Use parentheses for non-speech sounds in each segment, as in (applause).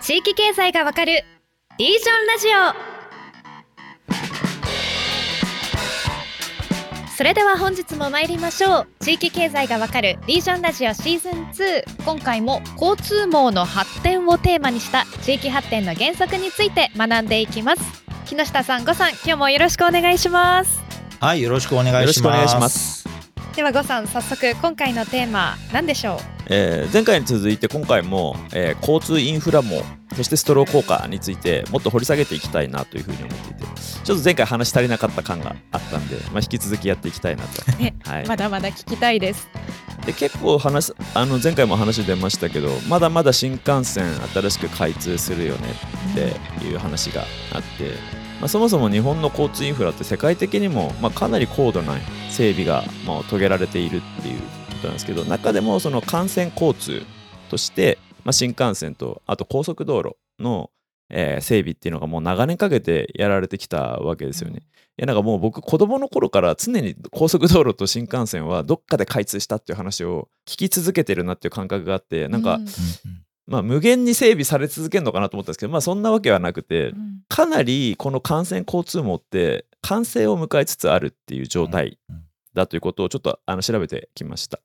地域経済がわかるリージョンラジオ。それでは本日も参りましょう。地域経済がわかるリージョンラジオシーズン2今回も交通網の発展をテーマにした地域発展の原則について学んでいきます。木下さん、ごさん、今日もよろしくお願いします。はい、よろしくお願いします。よろしくお願いします。ではごさん、早速今回のテーマ何でしょう？えー前回に続いて今回も、えー交通インフラ網そしてストロー効果についてもっと掘り下げていきたいなというふうに思っていてちょっと前回話し足りなかった感があったんで、まあ、引き続きやっていきたいなと、(laughs) ねはい、まだまだ聞きたいです。で結構話あの前回も話出ましたけどまだまだ新幹線新しく開通するよねっていう話があって、まあ、そもそも日本の交通インフラって世界的にも、まあ、かなり高度な整備が、まあ、遂げられているっていうことなんですけど中でもその幹線交通として、まあ、新幹線とあと高速道路の、えー整備っていうのがもう長年かけてやられてきたわけですよね。いやなんかもう僕子供の頃から常に高速道路と新幹線はどっかで開通したっていう話を聞き続けてるなっていう感覚があってなんか、うんまあ無限に整備され続けるのかなと思ったんですけどまあそんなわけはなくてうん。かなりこの幹線交通網って完成を迎えつつあるっていう状態だということをちょっとあの調べてきました。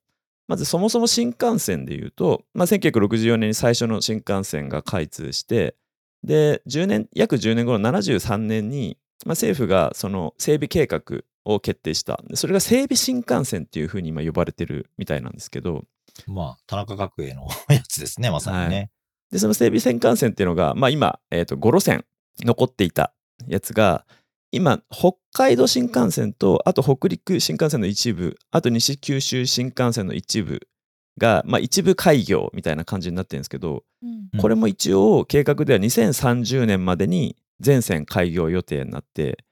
まずそもそも新幹線でいうと、まあ、1964年に最初の新幹線が開通してで10年約10年後の73年に、まあ、政府がその整備計画を決定した。でそれが整備新幹線っていうふうに今呼ばれてるみたいなんですけど。まあ、田中角栄のやつですね、まさにね。でその整備新幹線っていうのが、まあ、今、えー、と5路線残っていたやつが今北海道新幹線とあと北陸新幹線の一部あと西九州新幹線の一部が、まあ、一部開業みたいな感じになってるんですけどうんうんこれも一応計画では2030年までに全線開業予定になって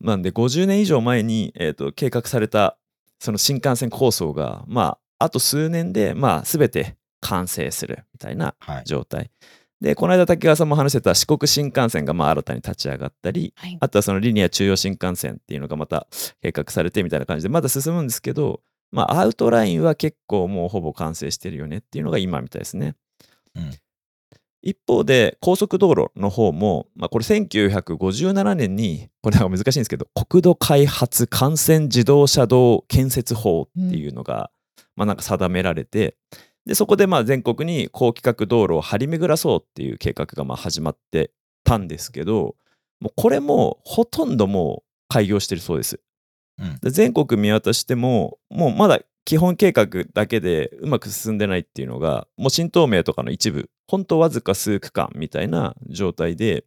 なんで50年以上前に、えー、と計画されたその新幹線構想がまああと数年でまあ全て完成するみたいなはい。でこの間滝川さんも話してた四国新幹線がまあ新たに立ち上がったりはいあとはそのリニア中央新幹線っていうのがまた計画されてみたいな感じでまだ進むんですけどまあアウトラインは結構もうほぼ完成してるよねっていうのが今みたいですね。うん一方で高速道路の方も、まあ、これ1957年にこれなんか難しいんですけど国土開発幹線自動車道建設法っていうのが、まあなんか定められてでそこでまあ全国に高規格道路を張り巡らそうっていう計画がまあ始まってたんですけどもうこれもほとんどもう開業してるそうです。うんで全国見渡してももうまだ基本計画だけでうまく進んでないっていうのがもう新東名とかの一部本当わずか数区間みたいな状態で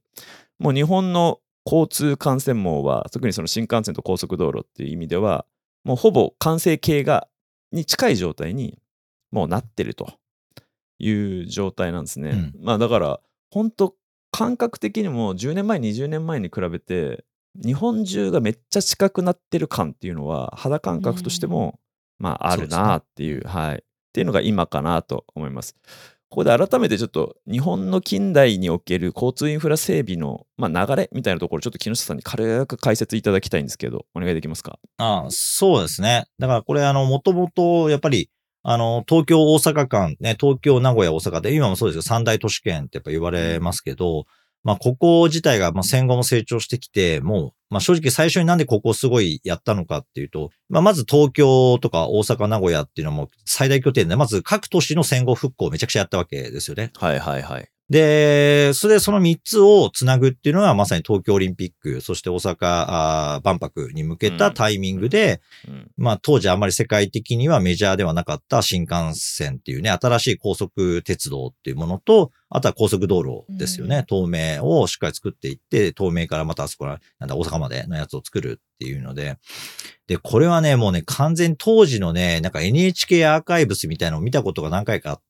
もう日本の交通幹線網は特にその新幹線と高速道路っていう意味ではもうほぼ完成形がに近い状態にもうなってるという状態なんですね。うんまあだから本当感覚的にも10年前20年前に比べて日本中がめっちゃ近くなってる感っていうのは肌感覚としても、まああるなっていうはいっていうのが今かなと思います。ここで改めてちょっと日本の近代における交通インフラ整備の、まあ、流れみたいなところちょっと木下さんに軽く解説いただきたいんですけどお願いできますか？ああそうですね。だからこれ、あの、もともと、やっぱり、あの、東京、大阪間、ね、東京、名古屋、大阪で、今もそうですよ、三大都市圏ってやっぱ言われますけど、まあ、ここ自体が、まあ、戦後も成長してきて、もう、まあ、正直最初になんでここすごいやったのかっていうと、まあ、まず東京とか大阪、名古屋っていうのも最大拠点で、まず各都市の戦後復興をめちゃくちゃやったわけですよね。はいはいはいで、それでその3つをつなぐっていうのはまさに東京オリンピック、そして大阪万博に向けたタイミングで、うん。まあ当時あまり世界的にはメジャーではなかった新幹線っていうね、新しい高速鉄道っていうものと、あとは高速道路ですよね。東名をしっかり作っていって、東名からまたあそこら、なんだ大阪までのやつを作るっていうので、で、これはね、もうね、完全に当時のね、なんか NHK アーカイブスみたいなのを見たことが何回かあって、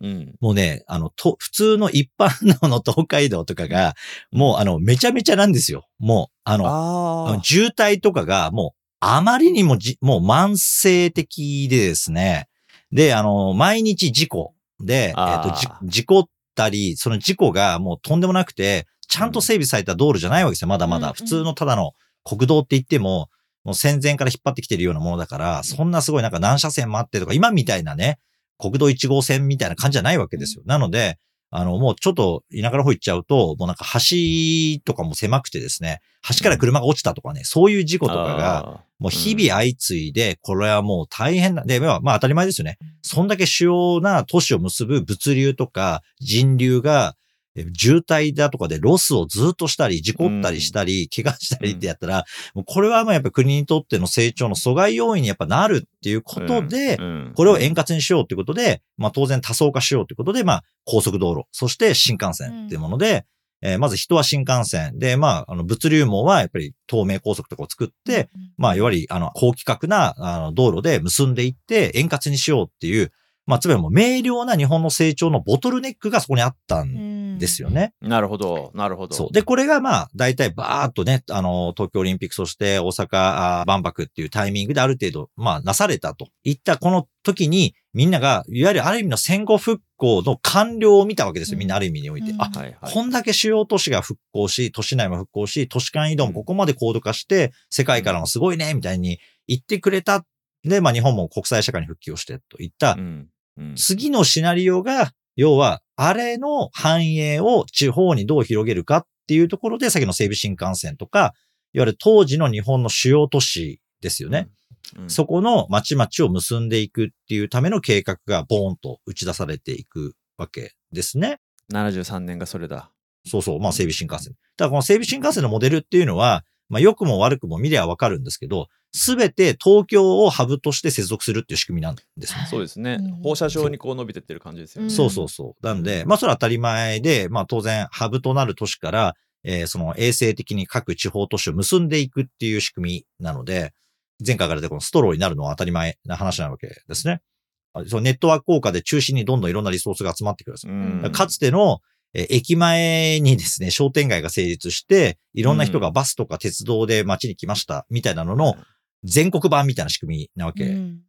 うんもうね、あの、と、普通の一般道の東海道とかが、もうあの、めちゃめちゃなんですよ。もう、あの、あ渋滞とかがもう、あまりにもじ、もう慢性的でですね。で、あの、毎日事故で、えっ、あーと、じ事故ったり、その事故がもうとんでもなくて、ちゃんと整備された道路じゃないわけですよ。まだまだ。普通のただの国道って言っても、もう戦前から引っ張ってきてるようなものだから、そんなすごいなんか何車線もあってとか、今みたいなね、国道1号線みたいな感じじゃないわけですよ。なので、あの、もうちょっと田舎の方行っちゃうと、もうなんか橋とかも狭くてですね、橋から車が落ちたとかね、そういう事故とかが、もう日々相次いで、これはもう大変な、で、まあまあ当たり前ですよね。そんだけ主要な都市を結ぶ物流とか人流が、え渋滞だとかでロスをずっとしたり、事故ったりしたり、怪我したりってやったら、もうこれはまあやっぱ国にとっての成長の阻害要因にやっぱなるっていうことで、うん。これを円滑にしようということで、まあ当然多層化しようということで、まあ高速道路、そして新幹線っていうもので、えーまず人は新幹線で、まあ、あの物流網はやっぱり東名高速とかを作って、まあ、いわゆる、あの、高規格な、あの、道路で結んでいって、円滑にしようっていう、まあ、つまりもう明瞭な日本の成長のボトルネックがそこにあったんですよね。なるほど、なるほど。そう。で、これがまあ、大体バーっとね、あの、東京オリンピック、そして大阪万博っていうタイミングである程度、まあ、なされたといったこの時に、みんなが、いわゆるある意味の戦後復興の完了を見たわけですよ。みんなある意味において。うんあ、はいはい。こんだけ主要都市が復興し、都市内も復興し、都市間移動もここまで高度化して、世界からもすごいね、みたいに言ってくれた。で、まあ日本も国際社会に復帰をしてといったう、んうん次のシナリオが、要は、あれの繁栄を地方にどう広げるかっていうところで、先の西武新幹線とか、いわゆる当時の日本の主要都市ですよね。うんそこの町々を結んでいくっていうための計画がボーンと打ち出されていくわけですね。73年がそれだ。そうそう、まあ整備新幹線。ただこの整備新幹線のモデルっていうのは、まあ良くも悪くも見りゃわかるんですけど、すべて東京をハブとして接続するっていう仕組みなんですね。そうですねうん。放射状にこう伸びてってる感じですよね。うんそうそうそう。なんで、まあそれは当たり前で、まあ当然ハブとなる都市から、えーその衛生的に各地方都市を結んでいくっていう仕組みなので、前回からでこのストローになるのは当たり前な話なわけですね。あそのネットワーク効果で中心にどんどんいろんなリソースが集まってくるんですようんかつての、えー駅前にですね、商店街が成立して、いろんな人がバスとか鉄道で街に来ました、みたいなのの全国版みたいな仕組みなわけ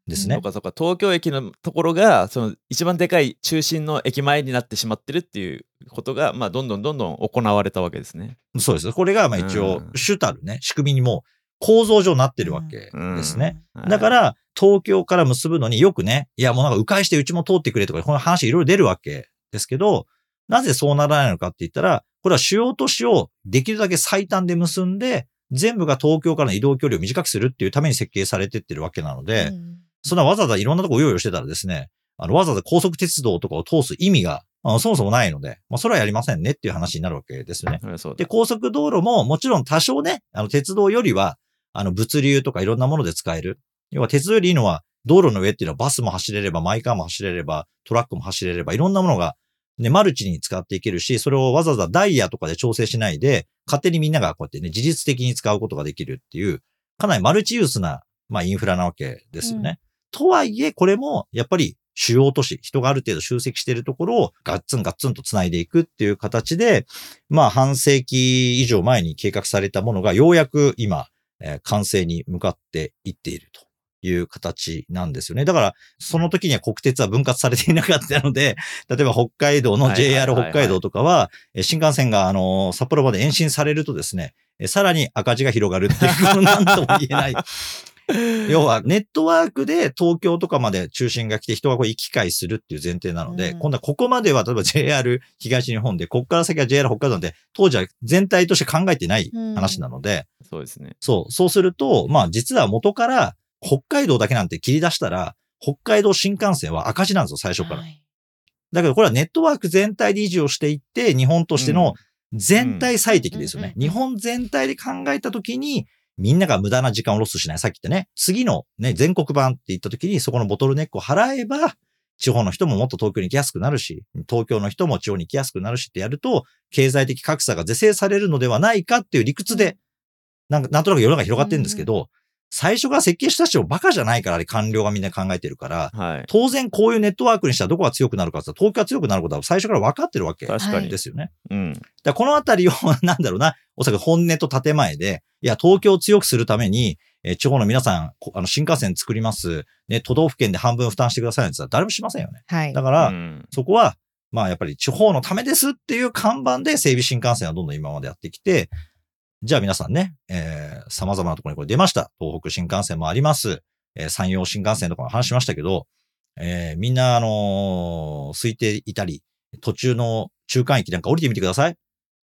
ですね。そう。かそうか。東京駅のところがその一番でかい中心の駅前になってしまってるっていうことが、まあ、どんどんどんどん行われたわけですね。そうです。これがまあ一応うん、主たるね、仕組みにも構造上なってるわけですね。はい。だから、東京から結ぶのによくね、いやもうなんか迂回してうちも通ってくれとか、この話いろいろ出るわけですけど、なぜそうならないのかって言ったら、これは主要都市をできるだけ最短で結んで、全部が東京からの移動距離を短くするっていうために設計されてってるわけなので、そんなわざわざいろんなとこを用意してたらですね、あの、わざわざ高速鉄道とかを通す意味が、あのそもそもないので、まあ、それはやりませんねっていう話になるわけですよね。で、高速道路ももちろん多少ね、あの、鉄道よりは、あの、物流とかいろんなもので使える。要は鉄道よりいいのは、道路の上っていうのはバスも走れれば、マイカーも走れれば、トラックも走れれば、いろんなものが、ね、マルチに使っていけるし、それをわざわざダイヤとかで調整しないで、勝手にみんながこうやってね、自律的に使うことができるっていう、かなりマルチユースな、まあ、インフラなわけですよね。とはいえ、これも、やっぱり、主要都市、人がある程度集積しているところをガッツンガッツンと繋いでいくっていう形で、まあ半世紀以上前に計画されたものがようやく今、えー完成に向かっていっているという形なんですよね。だから、その時には国鉄は分割されていなかったので、(laughs) 例えば北海道の JR はい北海道とかは、えー新幹線があのー札幌まで延伸されるとですね、えーさらに赤字が広がるっていう、このなんとも言えない。(laughs) 要は、ネットワークで東京とかまで中心が来て人がこう行き来するっていう前提なので、うん今度はここまでは例えば JR 東日本で、ここから先は JR 北海道なんで、当時は全体として考えてない話なので、そうですね。そう、そうすると、まあ実は元から北海道だけなんて切り出したら、北海道新幹線は赤字なんですよ、最初から。はいだけどこれはネットワーク全体で維持をしていって、日本としての全体最適ですよね。うんうんうん日本全体で考えたときに、みんなが無駄な時間をロスしない。さっき言ったね、次のね、全国版って言ったときに、そこのボトルネックを払えば、地方の人ももっと東京に行きやすくなるし、東京の人も地方に行きやすくなるしってやると、経済的格差が是正されるのではないかっていう理屈で、なんか、なんとなく世の中広がってるんですけど、最初から設計した人もバカじゃないから、あれ官僚がみんな考えてるから、はい。当然こういうネットワークにしたらどこが強くなるかって言ったら東京が強くなることは最初から分かってるわけ確かに。ですよね。うん。だこのあたりを、(laughs) なんだろうな、おそらく本音と建前で、いや、東京を強くするために、えー地方の皆さん、こあの、新幹線作ります。ね、都道府県で半分負担してくださいなんて言ったら誰もしませんよね。はいだから、うんそこは、まあやっぱり地方のためですっていう看板で整備新幹線はどんどん今までやってきて、じゃあ皆さんね、えー、様々なところにこれ出ました。東北新幹線もあります。えー、山陽新幹線とかも話しましたけど、えー、みんなあのー空いていたり、途中の中間駅なんか降りてみてください。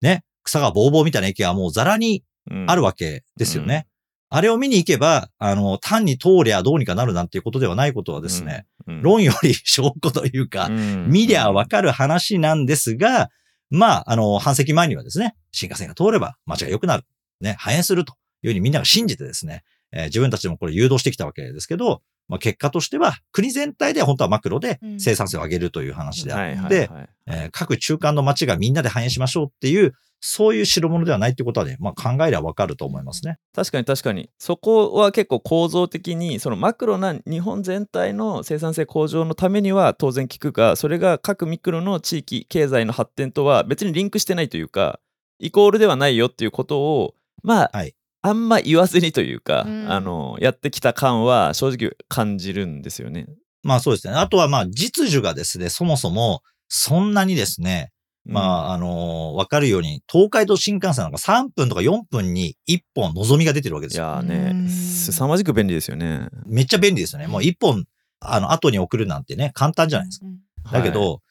ね。草がぼうぼうみたいな駅がもうザラにうんあるわけですよね。あれを見に行けば、あの、単に通りゃどうにかなるなんていうことではないことはですね、うん論より証拠というか、うん見りゃわかる話なんですが、まあ、あの、半世紀前にはですね、新幹線が通れば街が良くなる。ね、反映するというふうにみんなが信じてですね、えー自分たちでもこれ誘導してきたわけですけど、まあ、結果としては国全体で本当はマクロでうん生産性を上げるという話であはいって、各中間の街がみんなで反映しましょうっていう、そういう代物ではないってことはね、まあ、考えればわかると思いますね。確かに確かにそこは結構構造的にそのマクロな日本全体の生産性向上のためには当然効くがそれが各ミクロの地域経済の発展とは別にリンクしてないというかイコールではないよっていうことをまあ、はいあんま言わずにというか、うんあのやってきた感は正直感じるんですよね。まあそうですね。あとはまあ実需がですね、そもそもそんなにですね、まあ、あのーわかるように、東海道新幹線なんか3分とか4分に1本望みが出てるわけでいすよ。やーうんね凄まじく便利ですよね。めっちゃ便利ですよね。もう1本、あの、後に送るなんてね、簡単じゃないですか。だけど、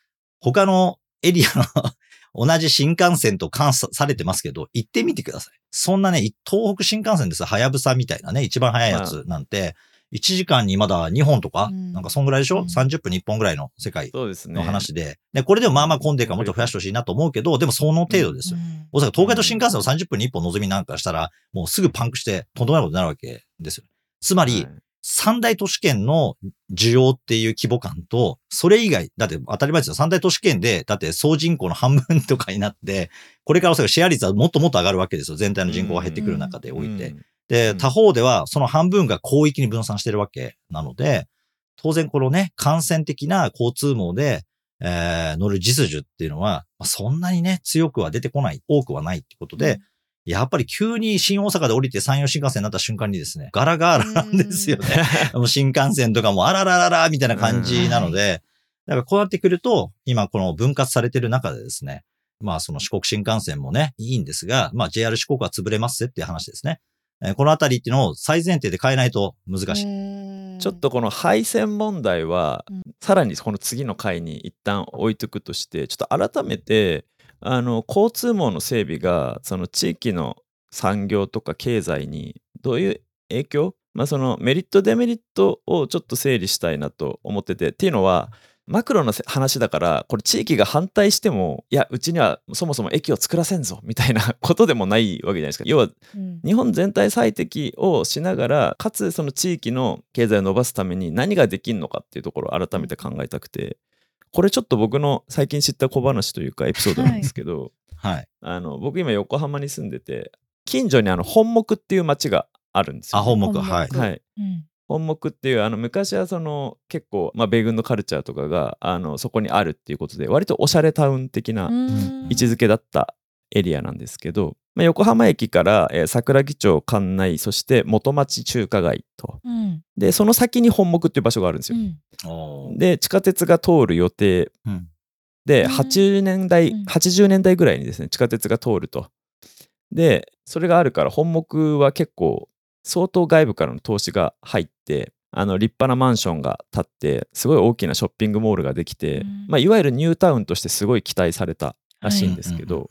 他のエリアの (laughs) 同じ新幹線と換算されてますけど、行ってみてください。そんなね、東北新幹線です。はやぶさみたいなね、一番早いやつなんて、1時間にまだ2本とか、うんなんかそんぐらいでしょ、うん ?30 分に1本ぐらいの世界そうですね。の話で。で、これでもまあまあ混んでるからもっと増やしてほしいなと思うけど、でもその程度ですよ。大阪、東海道新幹線を30分に1本望みなんかしたら、もうすぐパンクして、とんでもないことになるわけですよ。つまり、はい三大都市圏の需要っていう規模感と、それ以外、だって当たり前ですよ。三大都市圏で、だって総人口の半分とかになって、これからおそらくシェア率はもっともっと上がるわけですよ。全体の人口が減ってくる中でおいて。うんで、うん他方ではその半分が広域に分散してるわけなので、当然このね、感染的な交通網で、えー乗る実需っていうのは、まあそんなにね、強くは出てこない、多くはないってことで、やっぱり急に新大阪で降りて山陽新幹線になった瞬間にですね、ガラガラなんですよね。(laughs) もう新幹線とかもあららららみたいな感じなので、だからこうやってくると、今この分割されてる中でですね、まあその四国新幹線もね、いいんですが、まあ JR 四国は潰れますぜっていう話ですね。えーこのあたりっていうのを最前提で変えないと難しい。ちょっとこの配線問題は、うん。さらにこの次の回に一旦置いとくとしてちょっと改めてあの交通網の整備がその地域の産業とか経済にどういう影響、まあ、そのメリットデメリットをちょっと整理したいなと思っててっていうのはマクロの話だからこれ地域が反対してもいやうちにはそもそも駅を作らせんぞみたいな (laughs) ことでもないわけじゃないですか。要はうん。日本全体最適をしながらかつその地域の経済を伸ばすために何ができるのかっていうところを改めて考えたくてこれちょっと僕の最近知った小話というかエピソードなんですけど、はい。あの僕今横浜に住んでて近所にあの本木っていう町があるんですよ、あ、本目、本目はい。はい。うん本木っていうあの昔はその結構、まあ、米軍のカルチャーとかがあのそこにあるっていうことで割とおしゃれタウン的なうん。位置づけだったエリアなんですけど、まあ、横浜駅から、えー桜木町館内そして元町中華街と。うん。でその先に本木っていう場所があるんですよ、うん。で地下鉄が通る予定。うん。でうん。80年代、うん。80年代ぐらいにですね地下鉄が通ると。でそれがあるから本木は結構相当外部からの投資が入ってあの立派なマンションが建ってすごい大きなショッピングモールができて、うん。まあ、いわゆるニュータウンとしてすごい期待されたらしいんですけど、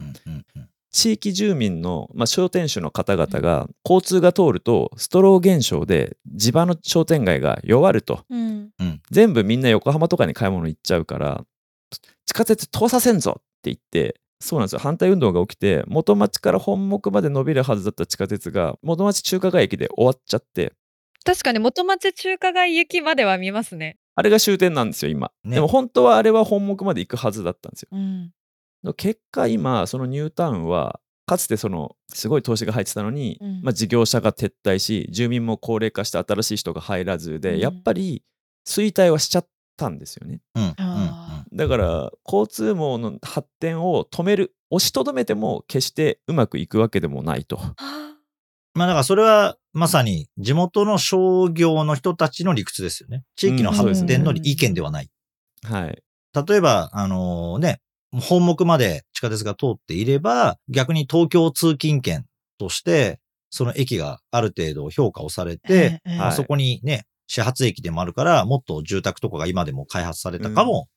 地域住民の、まあ、商店主の方々が交通が通るとストロー現象で地場の商店街が弱ると。うん。全部みんな横浜とかに買い物行っちゃうから地下鉄通させんぞって言ってそうなんですよ。反対運動が起きて元町から本木まで伸びるはずだった地下鉄が元町中華街駅で終わっちゃって。確かに元町中華街行きまでは見ますね。あれが終点なんですよ今、ね。でも本当はあれは本木まで行くはずだったんですよ。うん。の結果今そのニュータウンはかつてそのすごい投資が入ってたのに、うん。まあ、事業者が撤退し住民も高齢化して新しい人が入らずで、うん。やっぱり衰退はしちゃったんですよね。うんうん。あだから交通網の発展を止める押しとどめても決してうまくいくわけでもないと。はあまあだからそれはまさに地元の商業の人たちの理屈ですよね。地域の発展の意見ではない。はい。例えば、あのね、本目まで地下鉄が通っていれば、逆に東京通勤圏として、その駅がある程度評価をされて、ええ。はい。そこにね、始発駅でもあるから、もっと住宅とかが今でも開発されたかも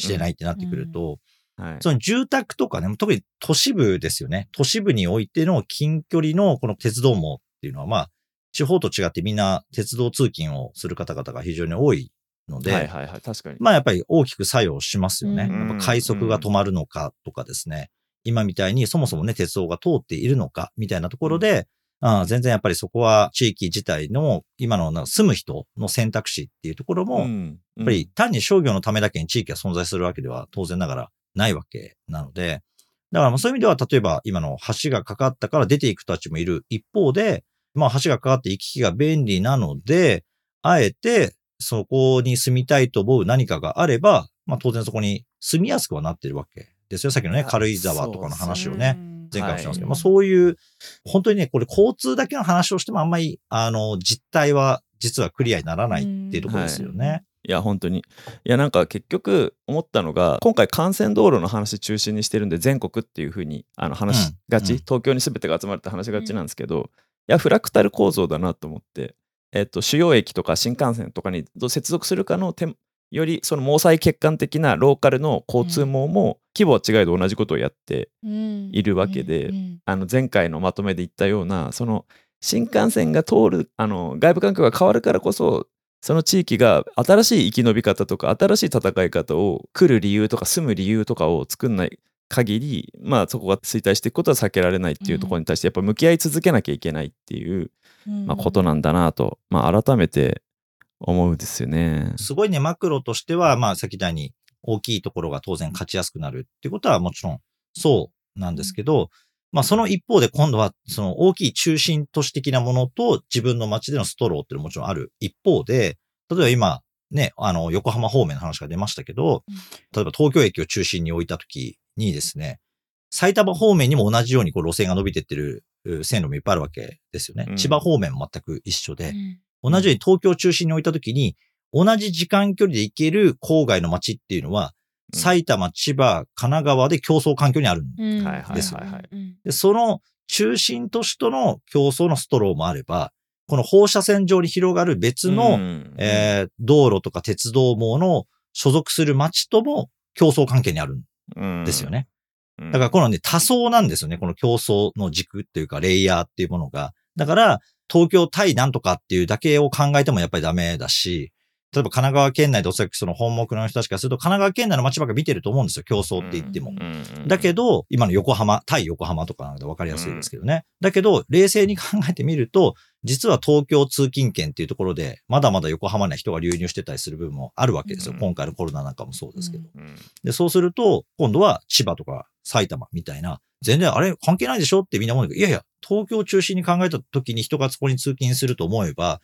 しれないってなってくると、はい。その住宅とかね、特に都市部ですよね。都市部においての近距離のこの鉄道網っていうのは、まあ、地方と違ってみんな鉄道通勤をする方々が非常に多いので、はいはいはい。確かに。まあやっぱり大きく作用しますよね。うんやっぱ快速が止まるのかとかですね。今みたいにそもそもね、鉄道が通っているのかみたいなところで、ああ全然やっぱりそこは地域自体の今の住む人の選択肢っていうところも、んやっぱり単に商業のためだけに地域が存在するわけでは当然ながらないわけなので、だからまあそういう意味では例えば今の橋がかかったから出ていく人たちもいる一方で、まあ橋がかかって行き来が便利なので、あえてそこに住みたいと思う何かがあれば、まあ当然そこに住みやすくはなってるわけですよ。さっきのね、あ軽井沢とかの話をね、うん前回もしたんですけど、はい。まあそういう、本当にね、これ交通だけの話をしてもあんまり、あの、実態は実はクリアにならないっていうところですよね。い。や、本当に。いや、なんか結局思ったのが、今回幹線道路の話中心にしてるんで、全国っていうふうにあの話しがち、うん。東京に全てが集まるって話しがちなんですけど、いや、フラクタル構造だなと思って、えっと、主要駅とか新幹線とかにどう接続するかの点よりその毛細血管的なローカルの交通網も規模は違いど同じことをやっているわけでうんうん。あの前回のまとめで言ったようなその新幹線が通るあの外部環境が変わるからこそその地域が新しい生き延び方とか新しい戦い方を来る理由とか住む理由とかを作んない限りまあそこが衰退していくことは避けられないっていうところに対してやっぱ向き合い続けなきゃいけないっていう、うん。まあ、ことなんだなと、まあ、改めて思うんですよね。すごいね、マクロとしては、まあ、さっき言ったように、大きいところが当然勝ちやすくなるっていうことはもちろんそうなんですけど、まあ、その一方で今度は、その大きい中心都市的なものと自分の街でのストローっていうのももちろんある一方で、例えば今、ね、あの、横浜方面の話が出ましたけどうん、例えば東京駅を中心に置いたときにですね、埼玉方面にも同じようにこう路線が伸びてってるう線路もいっぱいあるわけですよね。うん。千葉方面も全く一緒で、うん。同じように東京を中心に置いたときに、同じ時間距離で行ける郊外の街っていうのは、うん埼玉、千葉、神奈川で競争環境にあるんうんはいはいですはいはい。うんで、その中心都市との競争のストローもあれば、この放射線上に広がる別の、うんえー道路とか鉄道網の所属する街とも競争関係にあるんですよね。うんだからこのね、多層なんですよね。この競争の軸っていうか、レイヤーっていうものが。だから、東京対なんとかっていうだけを考えてもやっぱりダメだし、例えば神奈川県内でおそらくその本目の人たちからすると、神奈川県内の街ばっか見てると思うんですよ。競争って言っても。うんだけど、今の横浜、対横浜とかなんで分かりやすいですけどね。だけど、冷静に考えてみると、実は東京通勤圏っていうところで、まだまだ横浜には人が流入してたりする部分もあるわけですよ。うん今回のコロナなんかもそうですけど。うんで、そうすると、今度は千葉とか埼玉みたいな、全然あれ関係ないでしょってみんな思うんだけど、いやいや、東京を中心に考えた時に人がそこに通勤すると思えば、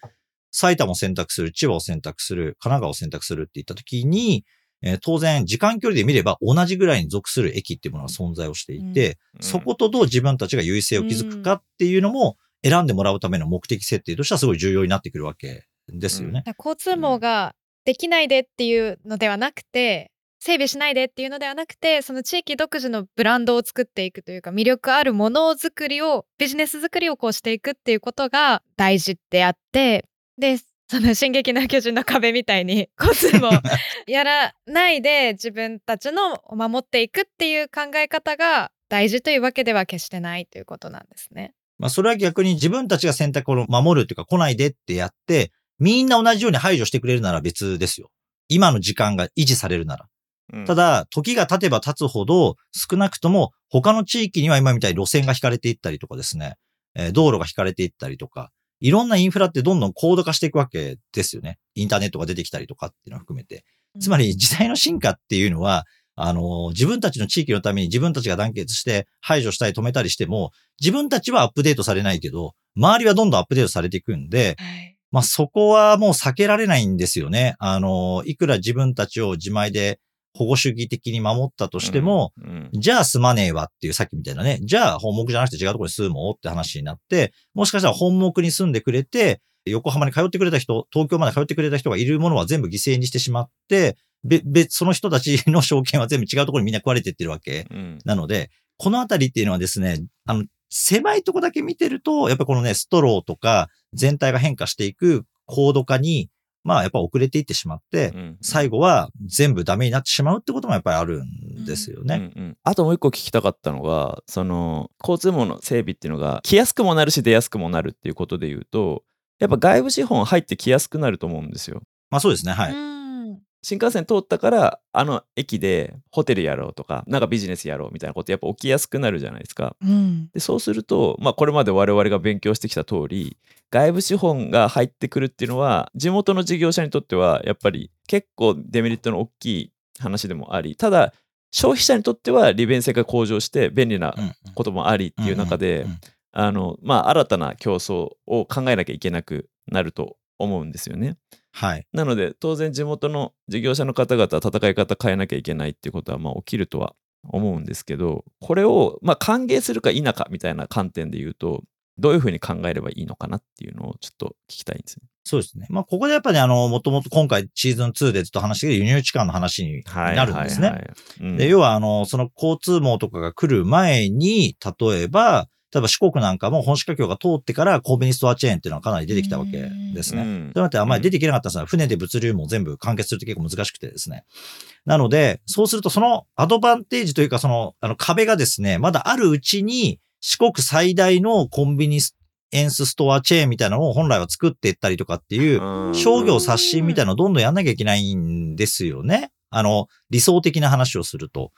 埼玉を選択する、千葉を選択する、神奈川を選択するって言った時に、えー当然時間距離で見れば同じぐらいに属する駅っていうものが存在をしていて、うん。そことどう自分たちが優位性を築くかっていうのも選んでもらうための目的設定としてはすごい重要になってくるわけですよね。だから交通網ができないでっていうのではなくて整備しないでっていうのではなくてその地域独自のブランドを作っていくというか魅力あるものづくりをビジネス作りをこうしていくっていうことが大事であってでその「進撃の巨人」の壁みたいに交通網やらないで自分たちのを守っていくっていう考え方が大事というわけでは決してないということなんですね。まあそれは逆に自分たちが選択を守るっていうか来ないでってやって、みんな同じように排除してくれるなら別ですよ。今の時間が維持されるなら。うんただ、時が経てば経つほど、少なくとも他の地域には今みたいに路線が引かれていったりとかですね、えー道路が引かれていったりとか、いろんなインフラってどんどん高度化していくわけですよね。インターネットが出てきたりとかっていうのを含めて。つまり時代の進化っていうのは、あの、自分たちの地域のために自分たちが団結して排除したり止めたりしても、自分たちはアップデートされないけど、周りはどんどんアップデートされていくんで、はいまあそこはもう避けられないんですよね。あの、いくら自分たちを自前で保護主義的に守ったとしても、うんじゃあ住まねえわっていうさっきみたいなね、じゃあ本目じゃなくて違うところに住もうって話になって、もしかしたら本目に住んでくれて、横浜に通ってくれた人、東京まで通ってくれた人がいるものは全部犠牲にしてしまって、べ、べ、その人たちの証券は全部違うところにみんな食われてってるわけ。うん。なので、このあたりっていうのはですね、あの、狭いとこだけ見てると、やっぱこのね、ストローとか全体が変化していく高度化に、まあやっぱ遅れていってしまって、うん最後は全部ダメになってしまうってこともやっぱりあるんですよね。うんうんあともう一個聞きたかったのがその交通網の整備っていうのが来やすくもなるし出やすくもなるっていうことで言うとやっぱ外部資本入ってきやすくなると思うんですよ。まあそうですね。はい。うん新幹線通ったからあの駅でホテルやろうとかなんかビジネスやろうみたいなことやっぱ起きやすくなるじゃないですか。うんでそうすると、まあ、これまで我々が勉強してきた通り外部資本が入ってくるっていうのは地元の事業者にとってはやっぱり結構デメリットの大きい話でもありただ消費者にとっては利便性が向上して便利なうんこともありっていう中で、あのまあ、新たな競争を考えなきゃいけなくなると思うんですよね。はい。なので当然地元の事業者の方々は戦い方変えなきゃいけないっていうことはまあ起きるとは思うんですけどこれをまあ歓迎するか否かみたいな観点で言うとどういうふうに考えればいいのかなっていうのをちょっと聞きたいんですね。そうですね。まあここでやっぱりあの、もともと今回シーズン2でずっと話してる輸入地間の話になるんですね。はいはいはいうんで、要は、あの、その交通網とかが来る前に、例えば、例えば四国なんかも本歯科橋が通ってからコンビニストアチェーンっていうのはかなり出てきたわけですね。うんそうなってあんまり出てきなかったんですが、船で物流も全部完結するって結構難しくてですね。なので、そうするとそのアドバンテージというかその、あの壁がですね、まだあるうちに四国最大のコンビニエンスストアチェーンみたいなのを本来は作っていったりとかっていう、うん商業刷新みたいなのをどんどんやんなきゃいけないんですよね。あの、理想的な話をすると。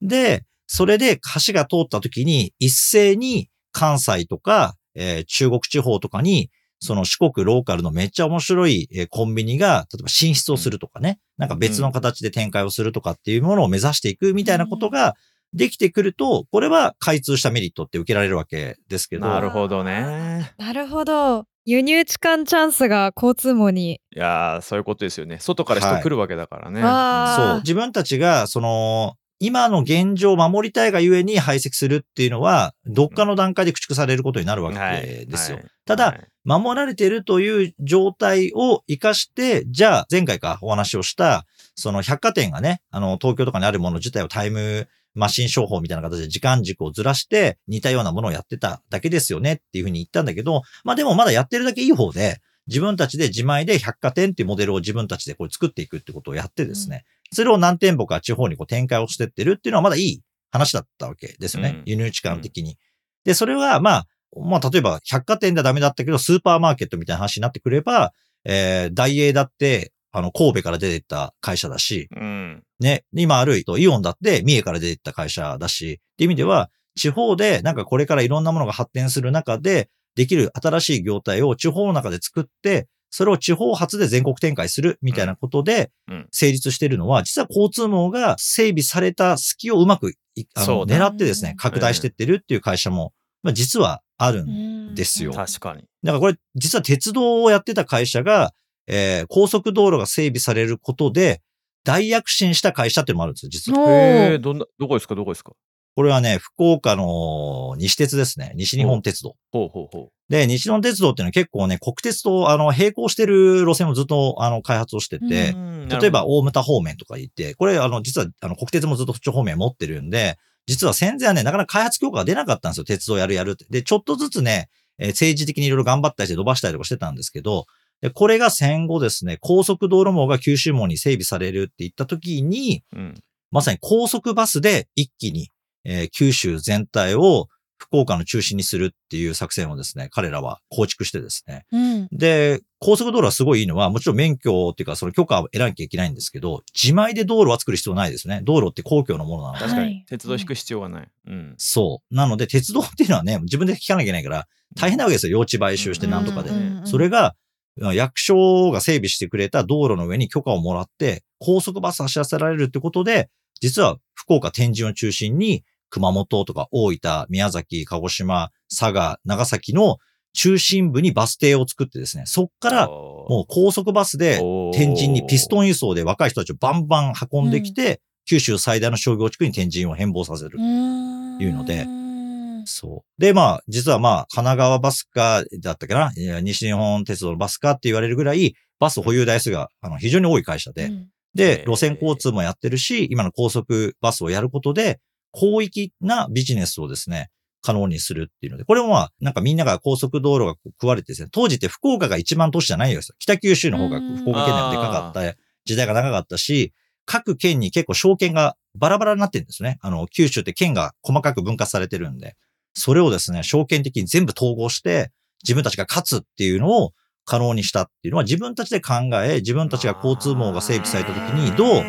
で、それで橋が通った時に一斉に関西とか、えー中国地方とかに、その四国ローカルのめっちゃ面白いえーコンビニが、例えば進出をするとかね、なんか別の形で展開をするとかっていうものを目指していくみたいなことができてくると、これは開通したメリットって受けられるわけですけど。なるほどね。なるほど輸入地間チャンスが交通網にいやーそういうことですよね。外から人来るわけだからね。あーそう。自分たちが、その、今の現状を守りたいがゆえに排斥するっていうのは、どっかの段階で駆逐されることになるわけですよ。はい。ただはい。守られているという状態を活かして、じゃあ前回かお話をした、その百貨店がね、あの、東京とかにあるもの自体をタイムマシン商法みたいな形で時間軸をずらして似たようなものをやってただけですよねっていうふうに言ったんだけど、まあでもまだやってるだけいい方で、自分たちで自前で百貨店っていうモデルを自分たちでこれ作っていくってことをやってですね、それを何店舗か地方にこう展開をしてってるっていうのはまだいい話だったわけですよね。うん輸入地間的に。で、それはまあ、まあ例えば百貨店ではダメだったけど、スーパーマーケットみたいな話になってくれば、えー、大英だって、あの、神戸から出てった会社だし、うんね、今あるとイオンだって三重から出てった会社だし、っていう意味では、地方でなんかこれからいろんなものが発展する中で、できる新しい業態を地方の中で作って、それを地方発で全国展開するみたいなことで成立しているのは、実は交通網が整備された隙をうまくいあのそうだ狙ってですね、拡大していってるっていう会社も、まあ、実はあるんですよ。確かに。だからこれ、実は鉄道をやってた会社が、えー高速道路が整備されることで、大躍進した会社っていうのもあるんですよ、実は。おーどんなどこですかどこですか？これはね、福岡の西鉄ですね。西日本鉄道。ほうほうほで、西日本鉄道っていうのは結構ね、国鉄とあの並行してる路線をずっとあの開発をしてう。て、うん例えば、大牟田方面とか行って、これあの実はあの国鉄もずっとそっち方面持ってるんで、実は戦前はね、なかなか開発強化が出なかったんですよ。鉄道やるやるって。で、ちょっとずつね、えー政治的にいろいろ頑張ったりして伸ばしたりとかしてたんですけど、でこれが戦後ですね、高速道路網が九州網に整備されるって言った時に、うんまさに高速バスで一気に、えー九州全体を福岡の中心にするっていう作戦をですね、彼らは構築してですね。うんで、高速道路はすごいいいのは、もちろん免許っていうかその許可を得なきゃいけないんですけど、自前で道路は作る必要ないですね。道路って公共のものなので。確かに、はい鉄道引く必要がない。うん。そう。なので、鉄道っていうのはね、自分で引かなきゃいけないから、大変なわけですよ。用地買収してなんとかで。うんうんそれが、役所が整備してくれた道路の上に許可をもらって、高速バス走らせられるってことで、実は福岡、天神を中心に、熊本とか大分、宮崎、鹿児島、佐賀、長崎の中心部にバス停を作ってですね、そっからももう高速バスで天神にピストン輸送で若い人たちをバンバン運んできて、九州最大の商業地区に天神を変貌させる。いうのでうん。そう。で、まあ、実はまあ、神奈川バスか、だったかな西日本鉄道のバスかって言われるぐらい、バス保有台数があの非常に多い会社で、うん。で、路線交通もやってるし、今の高速バスをやることで、広域なビジネスをですね、可能にするっていうので、これもまあ、なんかみんなが高速道路が食われてですね、当時って福岡が一番都市じゃないよ。北九州の方がうん福岡県内もでかかった時代が長かったし、各県に結構証券がバラバラになってるんですね。あの、九州って県が細かく分割されてるんで、それをですね、証券的に全部統合して、自分たちが勝つっていうのを可能にしたっていうのは自分たちで考え、自分たちが交通網が整備された時にどう、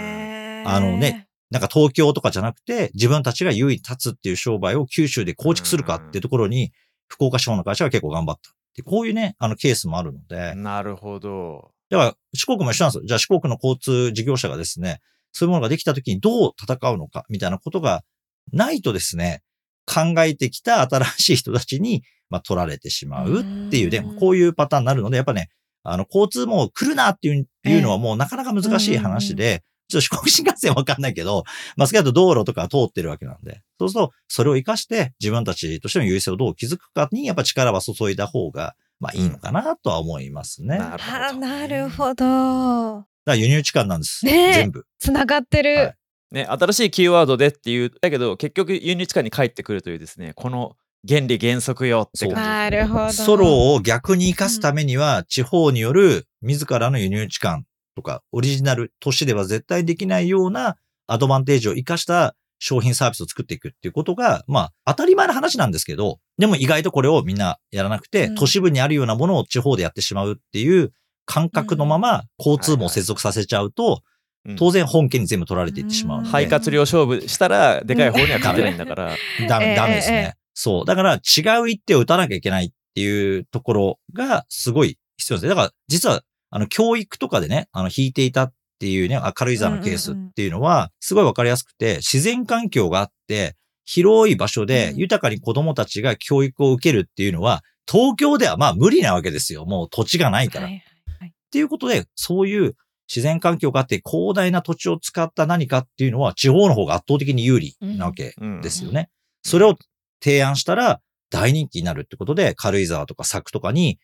あのね、なんか東京とかじゃなくて、自分たちが優位に立つっていう商売を九州で構築するかっていうところに、福岡地方の会社が結構頑張ったって。こういうね、あのケースもあるので、なるほど。だから四国も一緒なんですよ。じゃあ四国の交通事業者がですね、そういうものができた時にどう戦うのかみたいなことがないとですね、考えてきた新しい人たちに、まあ、取られてしまうっていうねうん、こういうパターンになるので、やっぱね、あの、交通も来るなっていういうのはもうなかなか難しい話で、ちょっと四国新幹線わかんないけど、まあ、少なくとも道路とか通ってるわけなんで、そうすると、それを活かして自分たちとしての優位性をどう築くかに、やっぱ力は注いだ方が、まあいいのかなとは思いますね。だかなるほど。あなるほど。ら輸入地間なんです。ねえ全部。つながってる。はいね、新しいキーワードでっていう、だけど結局輸入地下に帰ってくるというですね、この原理原則よって感じですねなるほど。ソロを逆に活かすためには、地方による自らの輸入地間とか、オリジナル都市では絶対できないようなアドバンテージを活かした商品サービスを作っていくっていうことが、まあ、当たり前の話なんですけど、でも意外とこれをみんなやらなくて、うん都市部にあるようなものを地方でやってしまうっていう感覚のまま、交通網を接続させちゃうと、うん当然本家に全部取られていってしまう。肺活量勝負したらでかい方には勝てないんだから。ダメ、ええダメですええね。そう。だから違う一手を打たなきゃいけないっていうところがすごい必要ですね。だから実は、あの、教育とかでね、あの、引いていたっていうね、軽井沢のケースっていうのは、すごいわかりやすくて、自然環境があって、広い場所でうん豊かに子供たちが教育を受けるっていうのは、東京ではまあ無理なわけですよ。もう土地がないから。はいはいっていうことで、そういう自然環境があって広大な土地を使った何かっていうのは、地方の方が圧倒的に有利なわけうんですよね。それを提案したら大人気になるってことで、軽井沢とか佐久とかに、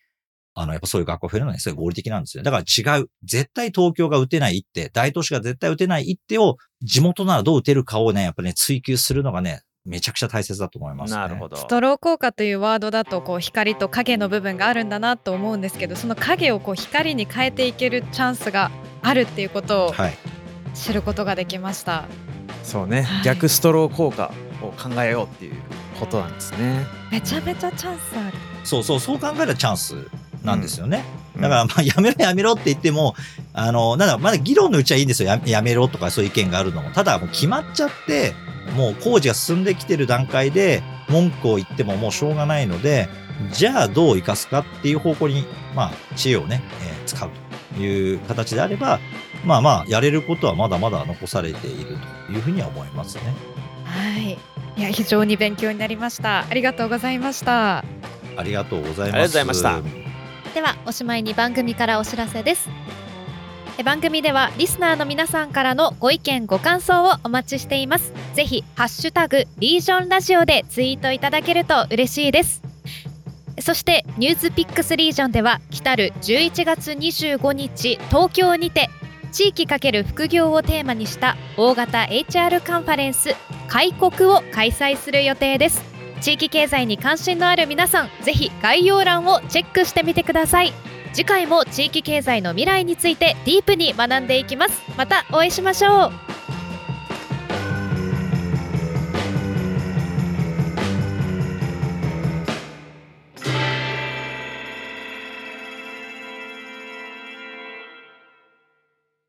あの、やっぱそういう学校が増えるのはね、それ合理的なんですよ。だから違う。絶対東京が打てない一手、大都市が絶対打てない一手を、地元ならどう打てるかをね、やっぱね、追求するのがね、めちゃくちゃ大切だと思います、ね。なるほど。ストロー効果というワードだとこう光と影の部分があるんだなと思うんですけどその影をこう光に変えていけるチャンスがあるっていうことをはい。知ることができました。そうね、はい逆ストロー効果を考えようっていうことなんですね。めちゃめちゃチャンスある。そうそう、そう考えたらチャンスなんですよね。うんだから、まあ、(laughs) やめろやめろって言っても、あの、なんだ、まだ議論のうちはいいんですよ。ややめろとかそういう意見があるのも。ただ、もう決まっちゃって、もう工事が進んできてる段階で、文句を言ってももうしょうがないので、じゃあどう生かすかっていう方向に、まあ、知恵をね、えー使うという形であれば、まあまあ、やれることはまだまだ残されているというふうには思いますね。はい。いや非常に勉強になりました。ありがとうございました。ありがとうございます。ありがとうございましたではおしまいに番組からお知らせです。え番組ではリスナーの皆さんからのご意見ご感想をお待ちしています。ぜひハッシュタグリージョンラジオでツイートいただけると嬉しいです。そしてニュースピックスリージョンでは来たる11月25日東京にて地域×副業をテーマにした大型 HR カンファレンス開国を開催する予定です。地域経済に関心のある皆さんぜひ概要欄をチェックしてみてください。次回も地域経済の未来についてディープに学んでいきます。またお会いしましょう。